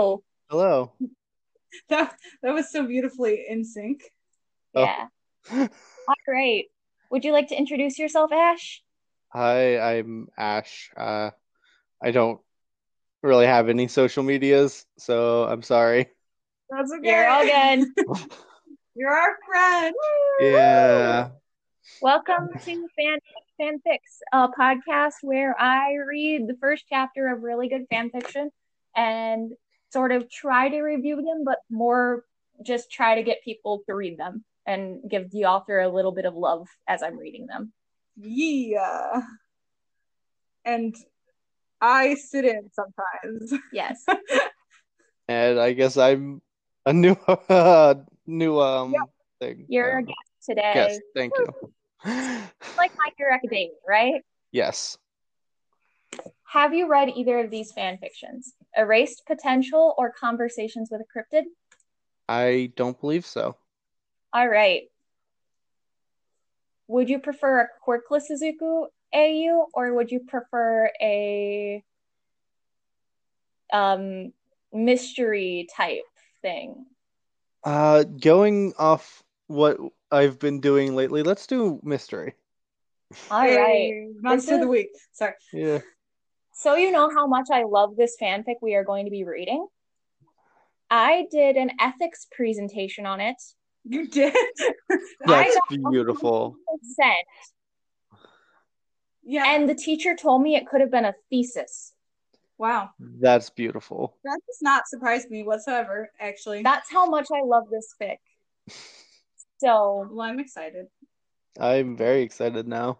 Hello. Hello. That that was so beautifully in sync. Oh. Yeah. All right. Would you like to introduce yourself, Ash? Hi, I'm Ash. Uh, I don't really have any social medias, so I'm sorry. That's okay. You're all good. You're our friend. Yeah. Welcome to Fan Fanfics, a podcast where I read the first chapter of really good fan fiction and sort of try to review them, but more just try to get people to read them and give the author a little bit of love as I'm reading them. Yeah. And I sit in sometimes. Yes. And I guess I'm a new uh, new um thing. You're a Um, guest today. Yes, thank you. Like My Hero Academia, right? Yes. Have you read either of these fan fictions? Erased Potential or Conversations with a Cryptid? I don't believe so. All right. Would you prefer a quirkless Izuku AU or would you prefer a um mystery type thing? Uh, going off what I've been doing lately, let's do mystery. All right. Hey, Monster of the week. Sorry. Yeah. So you know how much I love this fanfic we are going to be reading? I did an ethics presentation on it. You did. That's beautiful. Sent, yeah. and the teacher told me it could have been a thesis. wow. That's beautiful. That does not surprise me whatsoever, actually. That's how much I love this fic. So, well, I'm excited. I'm very excited now.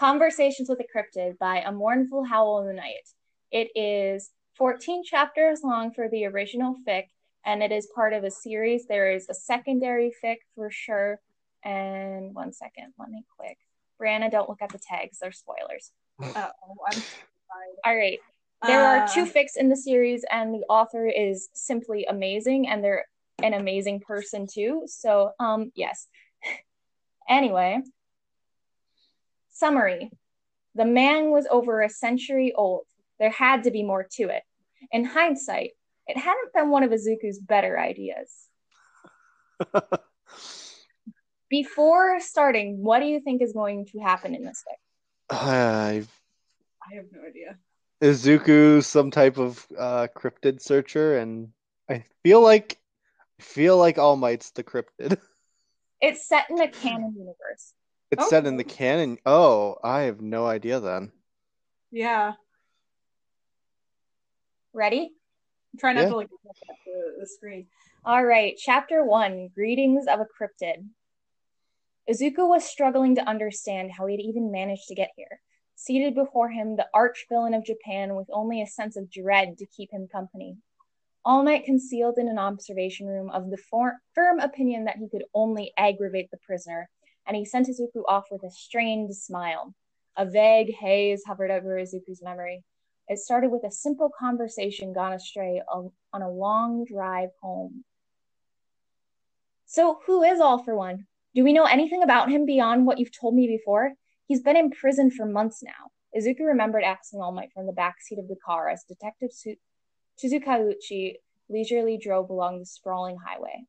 Conversations with a Cryptid by A Mournful Howl in the Night. It is 14 chapters long for the original fic, and it is part of a series. There is a secondary fic for sure. And one second, let me click. Brianna, don't look at the tags, they're spoilers. Uh-oh, I'm sorry. All right. There are two Uh, fics in the series, and the author is simply amazing, and they're an amazing person too. So, um, yes. anyway, summary: the man was over a century old. There had to be more to it. In hindsight, it hadn't been one of Izuku's better ideas. Before starting, what do you think is going to happen in this fic? I I have no idea. Izuku some type of uh cryptid searcher and I feel like I feel like All Might's the cryptid. It's set in a canon universe. It's Oh. set in the canon. Oh, I have no idea then. Yeah. Ready? Try not Yeah. to like look at the, the screen. All right, chapter one Greetings of a Cryptid. Izuku was struggling to understand how he had even managed to get here. Seated before him, the arch villain of Japan with only a sense of dread to keep him company. All Might concealed in an observation room of the for- firm opinion that he could only aggravate the prisoner, and he sent Izuku off with a strained smile. A vague haze hovered over Izuku's memory. It started with a simple conversation gone astray on a long drive home. So, who is All for One? Do we know anything about him beyond what you've told me before? He's been in prison for months now. Izuku remembered asking All Might from the back seat of the car as Detective Su- leisurely drove along the sprawling highway.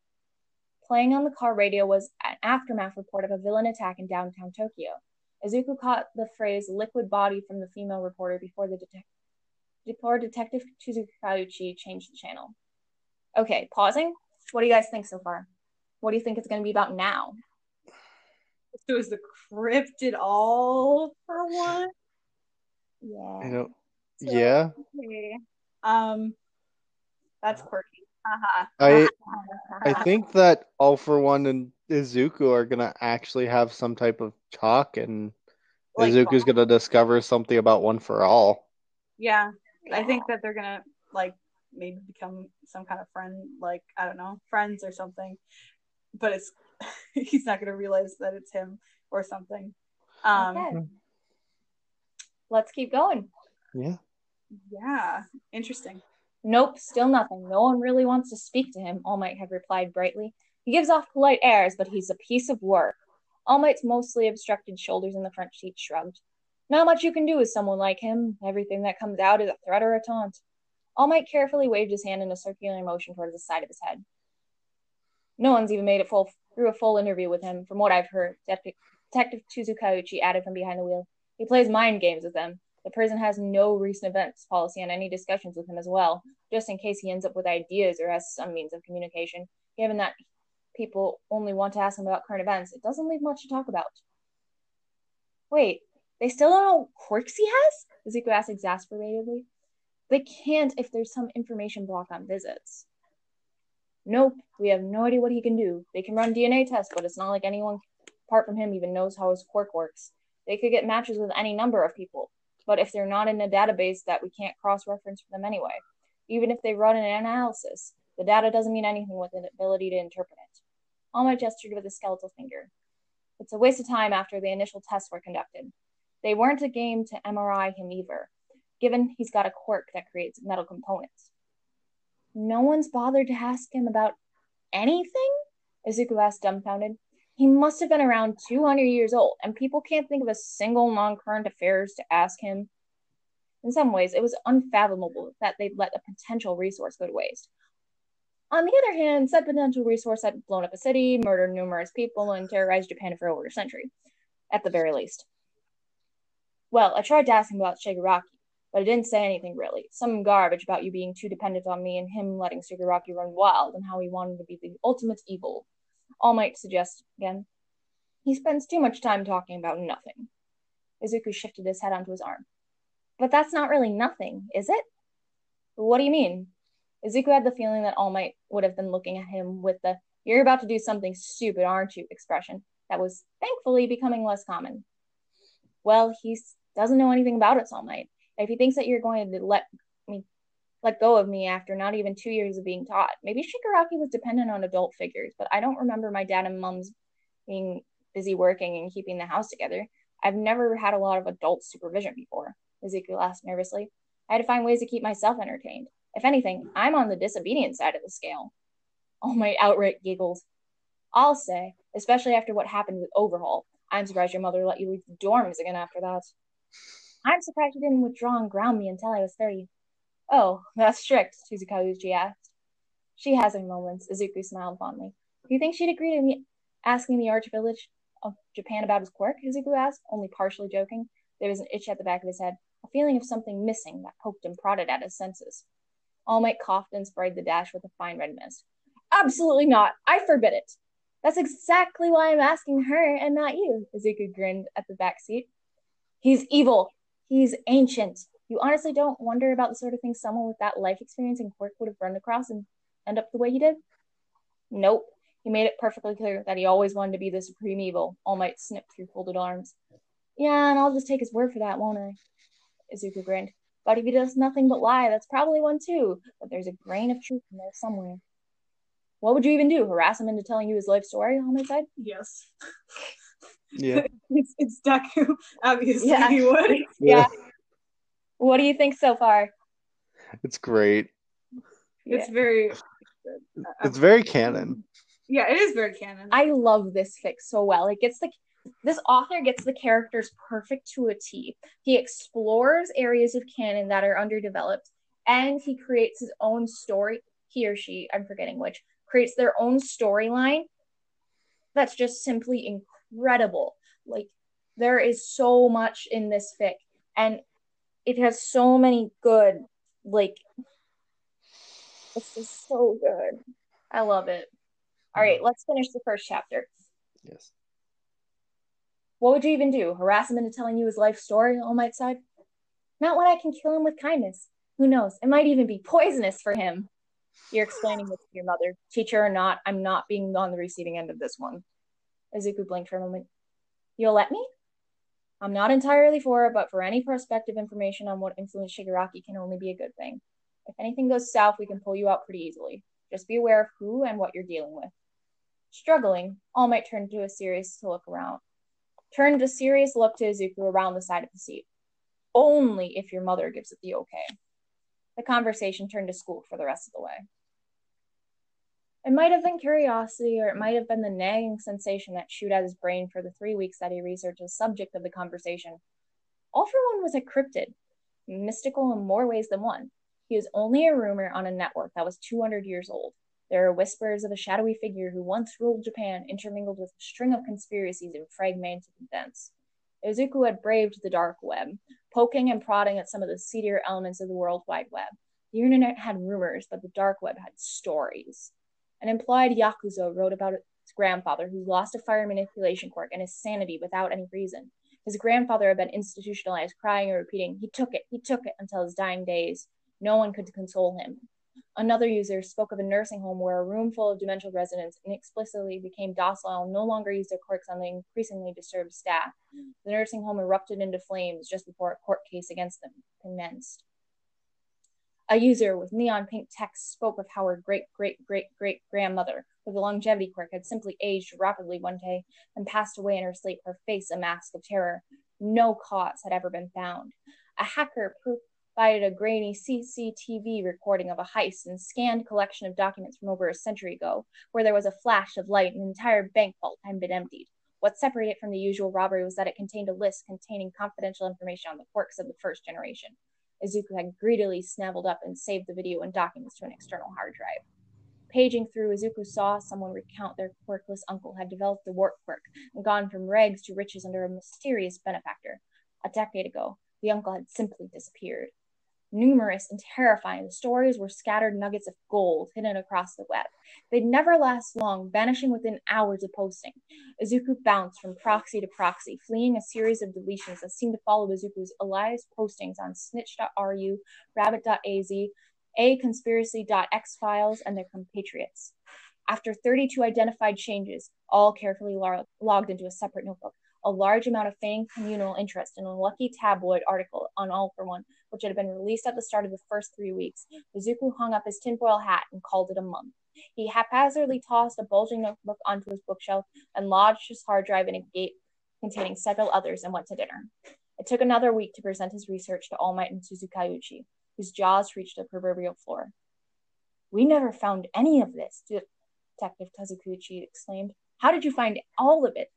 Playing on the car radio was an aftermath report of a villain attack in downtown Tokyo. Izuku caught the phrase liquid body from the female reporter before the detective before Detective Tsuzuka changed the channel. Okay, pausing. What do you guys think so far? What do you think it's going to be about now? So is the cryptid all for one? Yeah. I don't So- yeah. Okay. Um, that's quirky. Haha. I I think that All for One and Izuku are gonna actually have some type of talk and Like, Izuku's gonna discover something about One for All. yeah, I think that they're gonna like maybe become some kind of friend, like I don't know, friends or something. But it's he's not gonna realize that it's him or something. Um, Okay. Let's keep going. Yeah. yeah, interesting. Nope, still nothing. No one really wants to speak to him, All Might had replied brightly. He gives off polite airs, but he's a piece of work. All Might's mostly obstructed shoulders in the front seat shrugged. Not much you can do with someone like him. Everything that comes out is a threat or a taunt. All Might carefully waved his hand in a circular motion towards the side of his head. No one's even made it full through a full interview with him, from what I've heard. Detective Tsukauchi added from behind the wheel. He plays mind games with them. The prison has no recent events policy on any discussions with him as well, just in case he ends up with ideas or has some means of communication. Given that people only want to ask him about current events, it doesn't leave much to talk about. Wait, they still don't know quirks he has? Izuku asks exasperatedly. They can't if there's some information block on visits. Nope, we have no idea what he can do. They can run DNA tests, but it's not like anyone apart from him even knows how his quirk works. They could get matches with any number of people, but if they're not in a database that we can't cross reference for them anyway, even if they run an analysis, the data doesn't mean anything with an ability to interpret it. Might gestured with a skeletal finger. It's a waste of time after the initial tests were conducted. They weren't a game to MRI him either, given he's got a quirk that creates metal components. No one's bothered to ask him about anything? Izuku asked, dumbfounded. He must have been around 200 years old, and people can't think of a single non current affairs to ask him. In some ways, it was unfathomable that they'd let a potential resource go to waste. On the other hand, said potential resource had blown up a city, murdered numerous people, and terrorized Japan for over a century, at the very least. Well, I tried to ask him about Shigaraki, but it didn't say anything really. Some garbage about you being too dependent on me and him letting Shigaraki run wild and how he wanted to be the ultimate evil. All Might suggest again. He spends too much time talking about nothing. Izuku shifted his head onto his arm. But that's not really nothing, is it? What do you mean? Izuku had the feeling that All Might would have been looking at him with the you're about to do something stupid, aren't you? expression that was thankfully becoming less common. Well, he doesn't know anything about it, All Might. If he thinks that you're going to let me let go of me after not even two years of being taught, maybe Shigaraki was dependent on adult figures, but I don't remember my dad and mom's being busy working and keeping the house together. I've never had a lot of adult supervision before, Izuku asked nervously. I had to find ways to keep myself entertained. If anything, I'm on the disobedient side of the scale. All Might outright giggles. I'll say, especially after what happened with Overhaul. I'm surprised your mother let you leave the dorms again after that. I'm surprised you didn't withdraw and ground me until I was 30. Oh, that's strict, Tsukauchi asked. She has her moments, Izuku smiled fondly. Do you think she'd agree to me asking the Archvillage of Japan about his quirk? Izuku asked, only partially joking. There was an itch at the back of his head, a feeling of something missing that poked and prodded at his senses. All Might coughed and sprayed the dash with a fine red mist. Absolutely not. I forbid it. That's exactly why I'm asking her and not you, Izuku grinned at the back seat. He's evil, He's ancient. You honestly don't wonder about the sort of thing someone with that life experience and quirk would have run across and end up the way he did? Nope. He made it perfectly clear that he always wanted to be the supreme evil. All Might snip through folded arms. Yeah, and I'll just take his word for that, won't I? Izuku grinned. But if he does nothing but lie, that's probably one too. But there's a grain of truth in there somewhere. What would you even do? Harass him into telling you his life story on my side? Yes. Yeah. it's, it's Deku. Obviously, Yeah. he would. Yeah. What do you think so far? It's great. It's very. Uh-uh. It's very canon. Yeah, it is very canon. I love this fic so well. It gets the this author gets the characters perfect to a T. He explores areas of canon that are underdeveloped, and he creates his own story. He or she, I'm forgetting which, creates their own storyline. That's just simply incredible. Like there is so much in this fic, and it has so many good, like, it's just so good. I love it. All right, mm-hmm. let's finish the first chapter. Yes. What would you even do? Harass him into telling you his life story, All Might side? Not when I can kill him with kindness. Who knows? It might even be poisonous for him. You're explaining this to your mother. Teacher or not, I'm not being on the receiving end of this one. Izuku blinked for a moment. You'll let me? I'm not entirely for it, but for any prospective information on what influenced Shigaraki can only be a good thing. If anything goes south, we can pull you out pretty easily. Just be aware of who and what you're dealing with. Struggling, All Might turn to a serious to look around. Turned a serious look to Izuku around the side of the seat. Only if your mother gives it the okay. The conversation turned to school for the rest of the way. It might have been curiosity, or it might have been the nagging sensation that chewed at his brain for the three weeks that he researched the subject of the conversation. All for one was a cryptid, mystical in more ways than one. He was only a rumor on a network that was 200 years old. There are whispers of a shadowy figure who once ruled Japan, intermingled with a string of conspiracies and fragmented events. Izuku had braved the dark web, poking and prodding at some of the seedier elements of the World Wide Web. The internet had rumors, but the dark web had stories. An implied Yakuza wrote about his grandfather who lost a fire manipulation quirk and his sanity without any reason. His grandfather had been institutionalized, crying and repeating, He took it, he took it, until his dying days. No one could console him. Another user spoke of a nursing home where a room full of dementia residents inexplicably became docile and no longer used their quirks on the increasingly disturbed staff. The nursing home erupted into flames just before a court case against them commenced. A user with neon pink text spoke of how her great great great great grandmother with a longevity quirk had simply aged rapidly one day and passed away in her sleep, her face a mask of terror. No cause had ever been found. A hacker provided a grainy CCTV recording of a heist and scanned collection of documents from over a century ago, where there was a flash of light and an entire bank vault had been emptied. What separated it from the usual robbery was that it contained a list containing confidential information on the quirks of the first generation. Izuku had greedily snaveled up and saved the video and documents to an external hard drive. Paging through, Izuku saw someone recount their quirkless uncle had developed the warp quirk and gone from rags to riches under a mysterious benefactor. A decade ago, the uncle had simply disappeared. Numerous and terrifying, the stories were scattered nuggets of gold hidden across the web. They'd never last long, vanishing within hours of posting. Izuku bounced from proxy to proxy, fleeing a series of deletions that seemed to follow Izuku's Elias postings on snitch.ru, rabbit.az, a conspiracy.x files, and their compatriots. After 32 identified changes, all carefully log- logged into a separate notebook, a large amount of feigned communal interest in a lucky tabloid article on All for One, which had been released at the start of the first three weeks, Izuku hung up his tinfoil hat and called it a month. He haphazardly tossed a bulging notebook onto his bookshelf and lodged his hard drive in a gate containing several others and went to dinner. It took another week to present his research to All Might and Tsukauchi, whose jaws reached the proverbial floor. We never found any of this, Detective Tsukauchi exclaimed. How did you find all of it?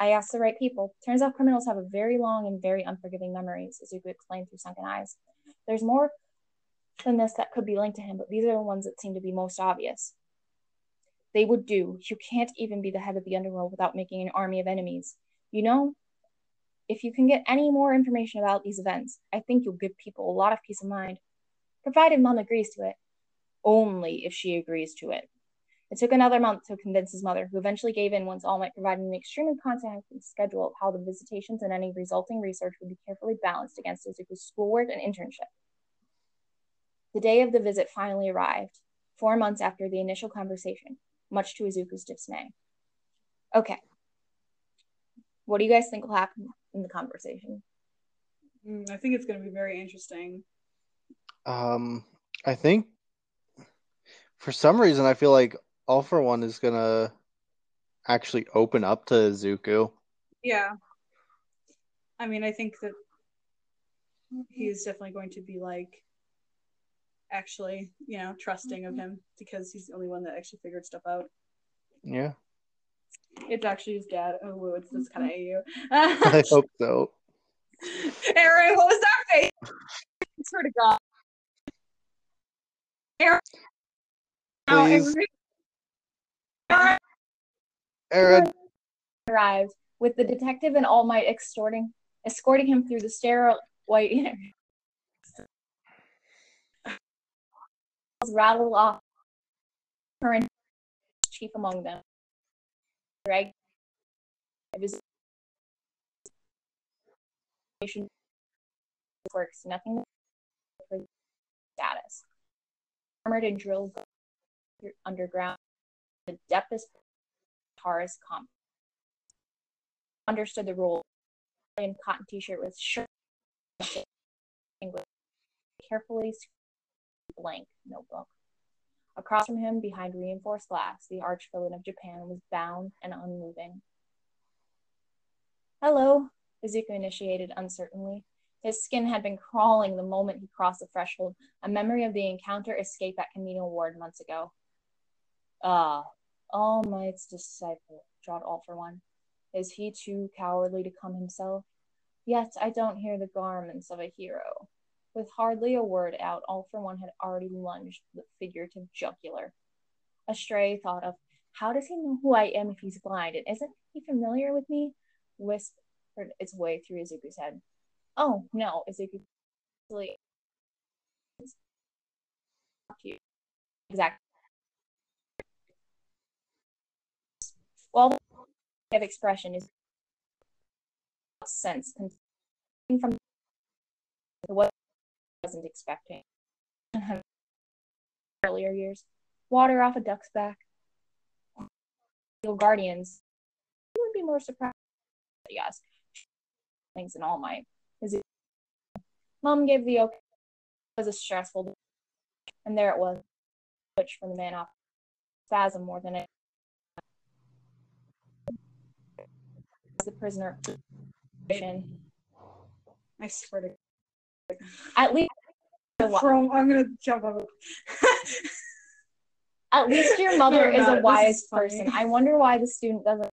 I asked the right people. Turns out criminals have a very long and very unforgiving memories, Izuku explained through sunken eyes. There's more than this that could be linked to him, but these are the ones that seem to be most obvious. They would do. You can't even be the head of the underworld without making an army of enemies. You know, if you can get any more information about these events, I think you'll give people a lot of peace of mind. Provided Mom agrees to it. Only if she agrees to it. It took another month to convince his mother, who eventually gave in once All Might provided an extremely comprehensive schedule of how the visitations and any resulting research would be carefully balanced against Izuku's schoolwork and internship. The day of the visit finally arrived, four months after the initial conversation, much to Izuku's dismay. Okay. What do you guys think will happen in the conversation? Mm, I think it's going to be very interesting. Um, I think for some reason I feel like all for One is gonna actually open up to Izuku. Yeah. I mean, I think that he's definitely going to be like actually, you know, trusting of mm-hmm. him because he's the only one that actually figured stuff out. Yeah. It's actually his dad. Oh, whoa, it's this kind of mm-hmm. AU. I hope so. Aaron, what was that face? I swear to God. Aaron. Please. Aaron. Arrived with the detective and All Might extorting, escorting him through the sterile white rattle off and chief among them. Right? It works nothing for status. Armored and drilled underground, the depthest Taurus comp. Understood the rule. In cotton t-shirt with shirt with carefully blank notebook. Across from him, behind reinforced glass, the arch villain of Japan was bound and unmoving. Hello, Izuku initiated uncertainly. His skin had been crawling the moment he crossed the threshold, a memory of the encounter escape at Kamino Ward months ago. Ah, All Might's disciple, drawled All for One. Is he too cowardly to come himself? Yet I don't hear the garments of a hero. With hardly a word out, All for One had already lunged the figurative jugular. A stray thought of, how does he know who I am if he's blind? And isn't he familiar with me? Whispered its way through Izuku's head. Oh, no, Izuku. Exactly. Well, of expression is sense and from what I wasn't expecting earlier years. Water off a duck's back. Guardians. You would be more surprised. Yes. Things in All my. It? Mom gave the okay. It was a stressful, and there it was. Which from the man off spasm more than it. The prisoner. I swear to At least. From, I'm gonna jump up. At least your mother No, is no, a wise is person. I wonder why the student doesn't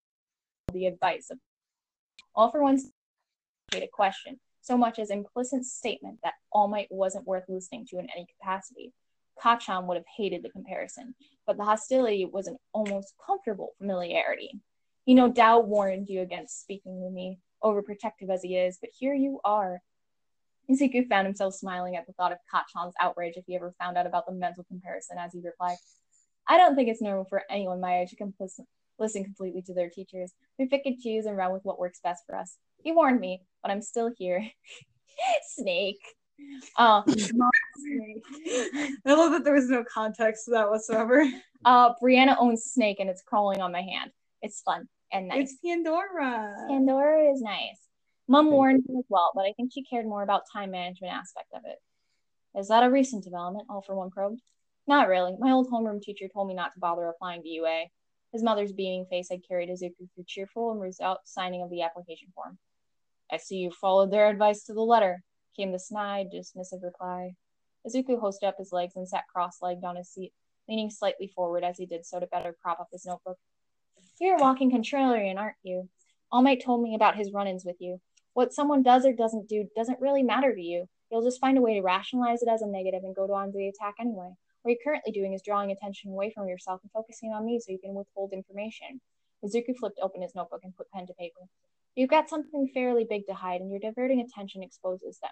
the advice of all for one a question, so much as implicit statement that All Might wasn't worth listening to in any capacity. Kacchan would have hated the comparison, but the hostility was an almost comfortable familiarity. He no doubt warned you against speaking with me, overprotective as he is, but here you are. Izuku found himself smiling at the thought of Kacchan's outrage if he ever found out about the mental comparison as he replied, I don't think it's normal for anyone my age to compl- listen completely to their teachers. We pick and choose and run with what works best for us. He warned me, but I'm still here. Snake. Uh, I love that there was no context to that whatsoever. uh, Brianna owns Snake and it's crawling on my hand. It's fun and nice. It's Pandora. Pandora is nice. Mom Thank warned me as well, but I think she cared more about time management aspect of it. Is that a recent development? All for one probed. Not really. My old homeroom teacher told me not to bother applying to UA. His mother's beaming face had carried Izuku through cheerful and resolute signing of the application form. I see you followed their advice to the letter, came the snide, dismissive reply. Izuku hosted up his legs and sat cross-legged on his seat, leaning slightly forward as he did so to better prop up his notebook. You're a walking contrarian, aren't you? All Might told me about his run-ins with you. What someone does or doesn't do doesn't really matter to you. You'll just find a way to rationalize it as a negative and go on to the attack anyway. What you're currently doing is drawing attention away from yourself and focusing on me so you can withhold information. Izuku flipped open his notebook and put pen to paper. You've got something fairly big to hide, and your diverting attention exposes that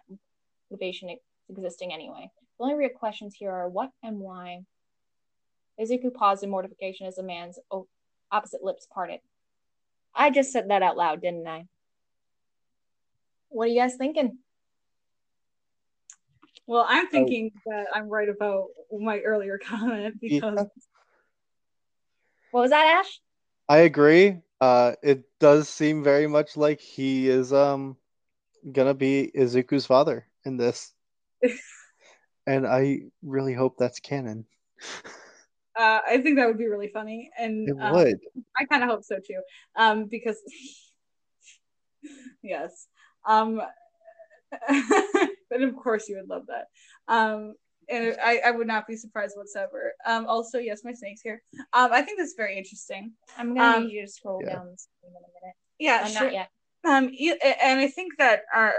motivation existing anyway. The only real questions here are what and why. Izuku paused in mortification as the man's opposite lips parted. I just said that out loud, didn't I? What are you guys thinking? Well, I'm thinking that I'm right about my earlier comment because Yeah. What was that, Ash? I agree. Uh, it does seem very much like he is um gonna be Izuku's father in this, and I really hope that's canon. uh, I think that would be really funny, and It um, would. I kind of hope so too, um, because yes, um, but of course you would love that, um, and I, I would not be surprised whatsoever. Um, also, yes, my snake's here. Um, I think that's very interesting. I'm gonna Um, need you to scroll yeah. down the screen in a minute. Yeah, Uh, sure. not yet. Um, and I think that our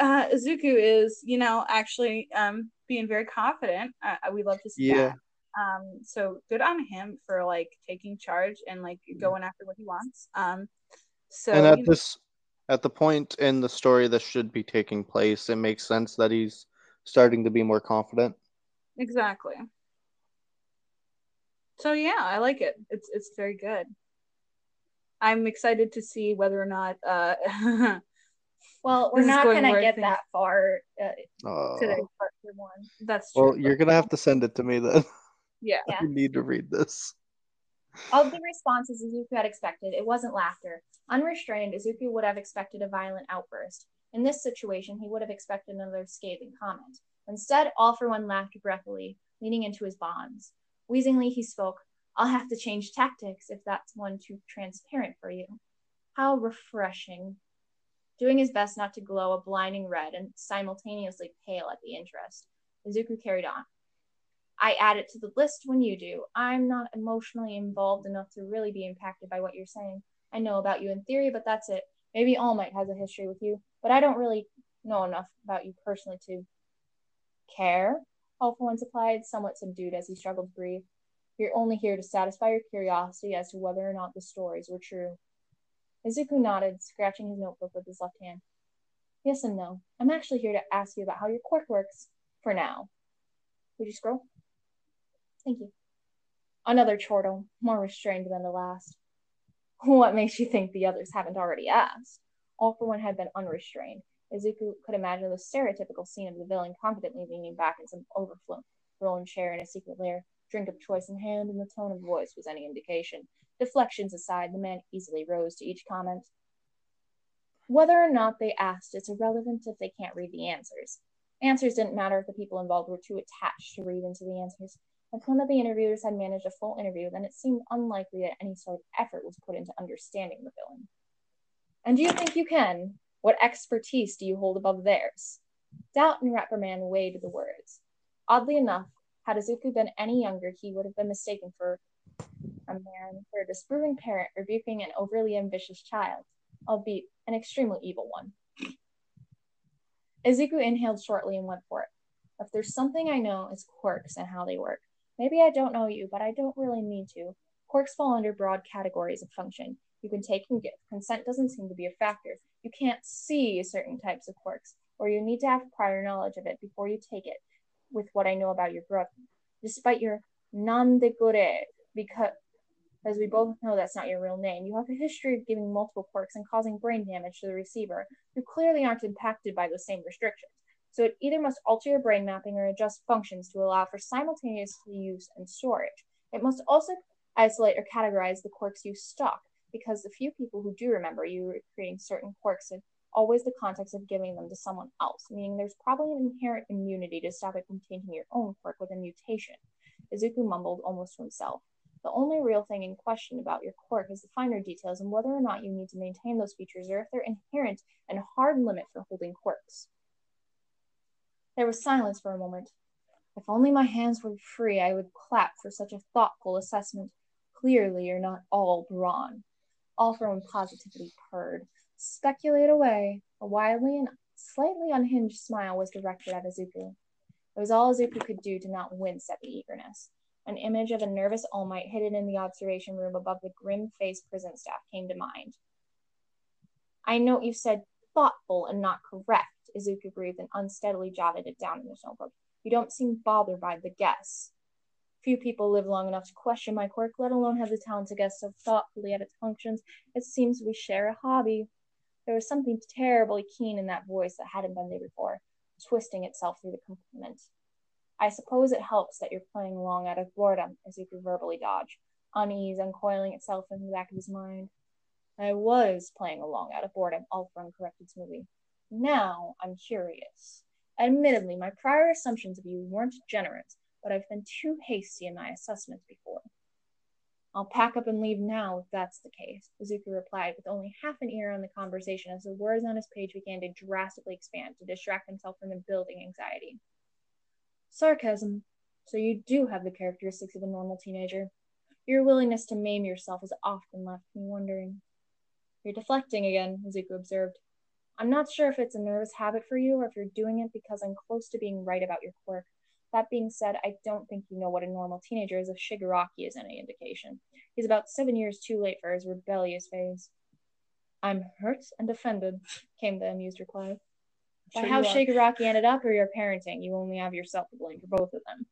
uh, Izuku is, you know, actually um being very confident. Uh, we love to see Yeah. that. Um, so good on him for like taking charge and like going after what he wants. Um, so and at you know, this, at the point in the story that should be taking place, it makes sense that he's starting to be more confident. exactly. So yeah, I like it. It's it's very good. I'm excited to see whether or not uh Well, we're not going gonna get think- that far uh, Uh, today, part one. that's true. well, you're gonna have to send it to me then. yeah. Yeah. I need to read this. Of the responses Izuku had expected, it wasn't laughter. Unrestrained, Izuku would have expected a violent outburst. In this situation, he would have expected another scathing comment. Instead, All for One laughed breathily, leaning into his bonds. Wheezingly, he spoke, I'll have to change tactics if that's one too transparent for you. How refreshing. Doing his best not to glow a blinding red and simultaneously pale at the interest, Izuku carried on. I add it to the list when you do. I'm not emotionally involved enough to really be impacted by what you're saying. I know about you in theory, but that's it. Maybe All Might has a history with you, but I don't really know enough about you personally to care, All for One supplied, somewhat subdued as he struggled to breathe. You're only here to satisfy your curiosity as to whether or not the stories were true. Izuku nodded, scratching his notebook with his left hand. Yes and no. I'm actually here to ask you about how your quirk works, for now. Would you scroll? Thank you. Another chortle, more restrained than the last. What makes you think the others haven't already asked? All for one had been unrestrained. Izuku could imagine the stereotypical scene of the villain confidently leaning back in some overflown chair in a secret lair, drink of choice in hand, and the tone of voice was any indication. Deflections aside, the man easily rose to each comment. Whether or not they asked is irrelevant if they can't read the answers. Answers didn't matter if the people involved were too attached to read into the answers. If one of the interviewers had managed a full interview, then it seemed unlikely that any sort of effort was put into understanding the villain. And do you think you can? What expertise do you hold above theirs? Doubt and reprimand weighed the words. Oddly enough, had Izuku been any younger, he would have been mistaken for a man, for a disapproving parent rebuking an overly ambitious child, albeit an extremely evil one. Izuku inhaled shortly and went for it. If there's something I know, it's quirks and how they work. Maybe I don't know you, but I don't really need to. Quirks fall under broad categories of function. You can take and give. Consent doesn't seem to be a factor. You can't see certain types of quirks, or you need to have prior knowledge of it before you take it, with what I know about your brother. Despite your de because as we both know that's not your real name, you have a history of giving multiple quirks and causing brain damage to the receiver, who clearly aren't impacted by those same restrictions. So it either must alter your brain mapping or adjust functions to allow for simultaneous use and storage. It must also isolate or categorize the quirks you stock, because the few people who do remember you creating certain quirks in always the context of giving them to someone else, meaning there's probably an inherent immunity to stop it from tainting your own quirk with a mutation. Izuku mumbled almost to himself. The only real thing in question about your quirk is the finer details and whether or not you need to maintain those features or if they're inherent and hard limit for holding quirks. There was silence for a moment. If only my hands were free, I would clap for such a thoughtful assessment. Clearly, you're not all brawn. All thrown positively purred. Speculate away. A wildly and slightly unhinged smile was directed at Izuku. It was all Izuku could do to not wince at the eagerness. An image of a nervous All Might hidden in the observation room above the grim faced prison staff came to mind. I note you said thoughtful and not correct. Izuku breathed and unsteadily jotted it down in his notebook. You don't seem bothered by the guess. Few people live long enough to question my quirk, let alone have the talent to guess so thoughtfully at its functions. It seems we share a hobby. There was something terribly keen in that voice that hadn't been there before, twisting itself through the compliment. I suppose it helps that you're playing along out of boredom, Izuku verbally dodged, unease uncoiling itself in the back of his mind. I was playing along out of boredom, Alfred corrected smoothly. Now I'm curious. Admittedly, my prior assumptions of you weren't generous, but I've been too hasty in my assessments before. I'll pack up and leave now if that's the case, Izuku replied, with only half an ear on the conversation as the words on his page began to drastically expand to distract himself from the building anxiety. Sarcasm. So you do have the characteristics of a normal teenager. Your willingness to maim yourself has often left me wondering. You're deflecting again, Izuku observed. I'm not sure if it's a nervous habit for you or if you're doing it because I'm close to being right about your quirk. That being said, I don't think you know what a normal teenager is if Shigaraki is any indication. He's about seven years too late for his rebellious phase. I'm hurt and offended, came the amused reply. By how Shigaraki ended up or your parenting, you only have yourself to blame for both of them.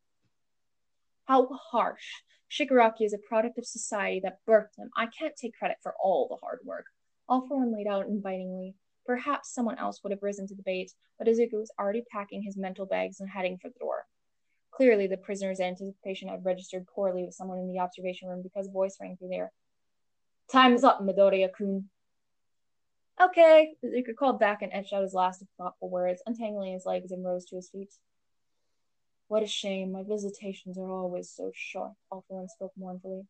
How harsh. Shigaraki is a product of society that birthed him. I can't take credit for all the hard work. All for one laid out invitingly. Perhaps someone else would have risen to the bait, but Izuku was already packing his mental bags and heading for the door. Clearly, the prisoner's anticipation had registered poorly with someone in the observation room because a voice rang through there. Time's up, Midoriya-kun. Okay, Izuku called back and etched out his last thoughtful words, untangling his legs and rose to his feet. What a shame. My visitations are always so short, All for One spoke mournfully.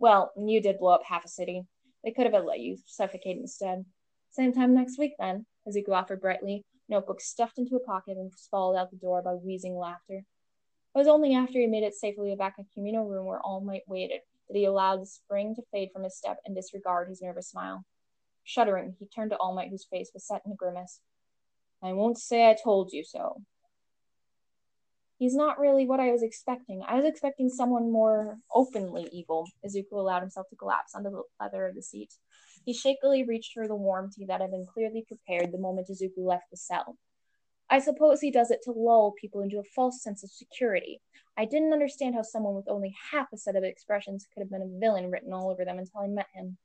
Well, you did blow up half a city. They could have let you suffocate instead. Same time next week, then, as Izuku offered brightly, notebook stuffed into a pocket and followed out the door by wheezing laughter. It was only after he made it safely back in the communal room where All Might waited that he allowed the spring to fade from his step and disregard his nervous smile. Shuddering, he turned to All Might, whose face was set in a grimace. I won't say I told you so. He's not really what I was expecting. I was expecting someone more openly evil. Izuku allowed himself to collapse onto the leather of the seat. He shakily reached for the warm tea that had been clearly prepared the moment Izuku left the cell. I suppose he does it to lull people into a false sense of security. I didn't understand how someone with only half a set of expressions could have been a villain written all over them until I met him.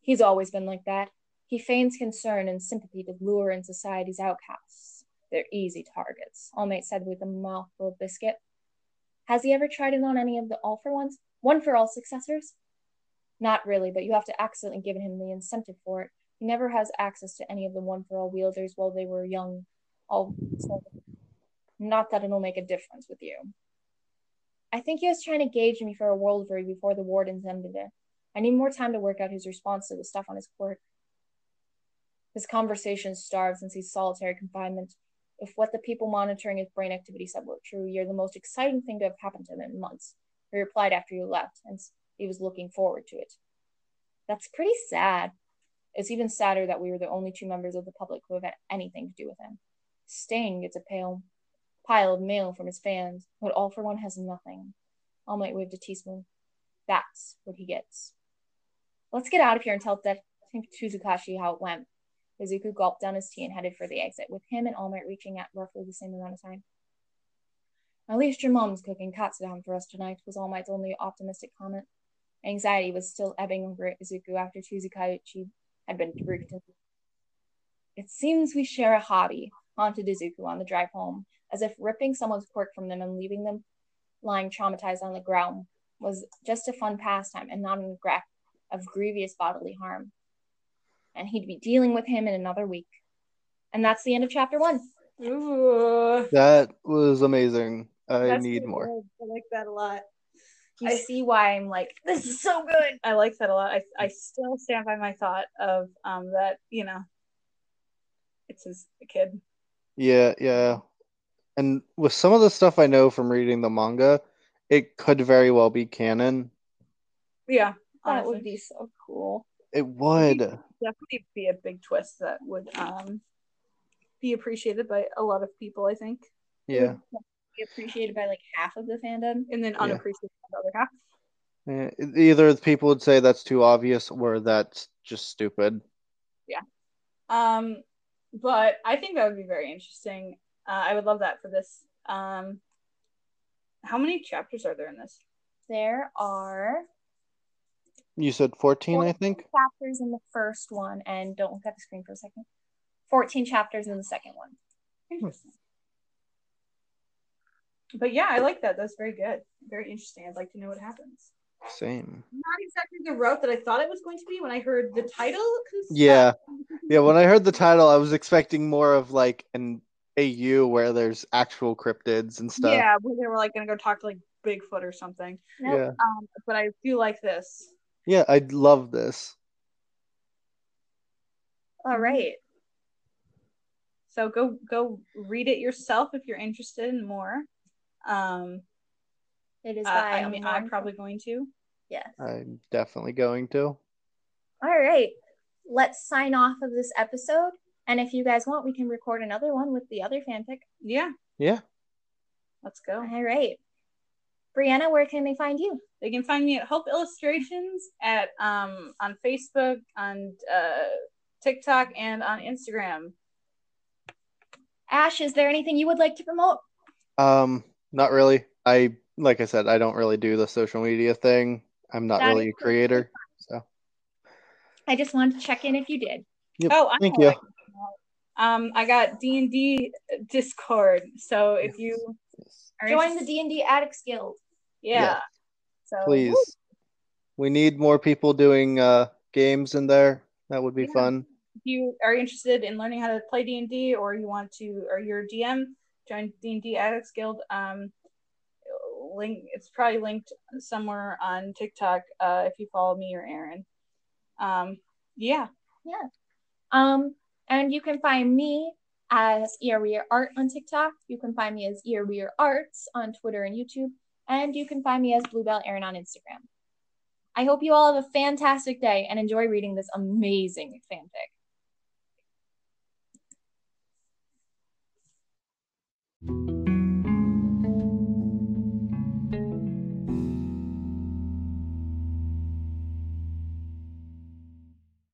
He's always been like that. He feigns concern and sympathy to lure in society's outcasts. They're easy targets, All Might said with a mouthful of biscuit. Has he ever tried it on any of the All for Ones? One for All successors? Not really, but you have to accidentally give him the incentive for it. He never has access to any of the One for All wielders while they were young. All so not that it'll make a difference with you. I think he was trying to gauge me for a world break before the wardens ended it. I need more time to work out his response to the stuff on his quirk. His conversation starved since he's solitary confinement. If what the people monitoring his brain activity said were true, you're the most exciting thing to have happened to him in months. He replied after you left, and he was looking forward to it. That's pretty sad. It's even sadder that we were the only two members of the public who have had anything to do with him. Stain gets a pale pile of mail from his fans, but All for One has nothing. All Might waved a teaspoon. That's what he gets. Let's get out of here and tell Tsukauchi how it went. Izuku gulped down his tea and headed for the exit, with him and All reaching at roughly the same amount of time. At least your mom's cooking katsudon for us tonight, was All Might's only optimistic comment. Anxiety was still ebbing over Izuku after Tsukauchi had been briefed. It seems we share a hobby, haunted Izuku on the drive home, as if ripping someone's quirk from them and leaving them lying traumatized on the ground was just a fun pastime and not an regret of grievous bodily harm. And he'd be dealing with him in another week. And that's the end of chapter one. Ooh. That was amazing. I That's need more. good. I like that a lot. You I- see why I'm like, this is so good. I like that a lot. I I still stand by my thought of um that you know it's his kid. Yeah, yeah. And with some of the stuff I know from reading the manga, it could very well be canon. Yeah, That would be so cool. It would. definitely be a big twist that would um be appreciated by a lot of people. I think, Yeah. Be appreciated by like half of the fandom. and then Yeah. unappreciated by the other half. Eh, Either people would say that's too obvious or that's just stupid. Yeah. Um, but I think that would be very interesting. Uh, I would love that for this. Um, how many chapters are there in this? There are You said 14, I think? chapters in the first one, and don't look at the screen for a second. 14 chapters in the second one. Interesting. But yeah, I like that. That's very good. Very interesting. I'd like to know what happens. Same. Not exactly the route that I thought it was going to be when I heard the title. Yeah. Yeah, when I heard the title, I was expecting more of like an AU where there's actual cryptids and stuff. Yeah, where they were like going to go talk to like Bigfoot or something. Nope. Yeah. Um, but I do like this. Yeah, I love this. All right. So go go read it yourself if you're interested in more. Um, It is uh, I mean, I'm probably going to. Yes. I'm definitely going to. All right. Let's sign off of this episode. And if you guys want, we can record another one with the other fanfic. Yeah, Yeah. let's go. All right. Brianna, where can they find you? They can find me at Hope Illustrations at um on Facebook, on uh, TikTok, and on Instagram. Ash, is there anything you would like to promote? Um, not really. I like I said, I don't really do the social media thing. I'm not That really a is creator. So I just wanted to check in if you did. Yep, Oh, I thank you. what Um, I got D and D Discord, so if you are Join the D&D Addicts Guild. yeah. Yeah. So Please. woo, We need more people doing uh games in there. That would be Yeah. fun. if you are interested in learning how to play D and D, or you want to, or you're a DM, join D and D Addicts Guild. Um, link it's probably linked somewhere on TikTok. Uh, if you follow me or Aaron. Um, yeah. yeah. Um, and you can find me as Earwear Art on TikTok. You can find me as Earwear Arts on Twitter and YouTube. And you can find me as Bluebell Erin on Instagram. I hope you all have a fantastic day and enjoy reading this amazing fanfic. Thank you.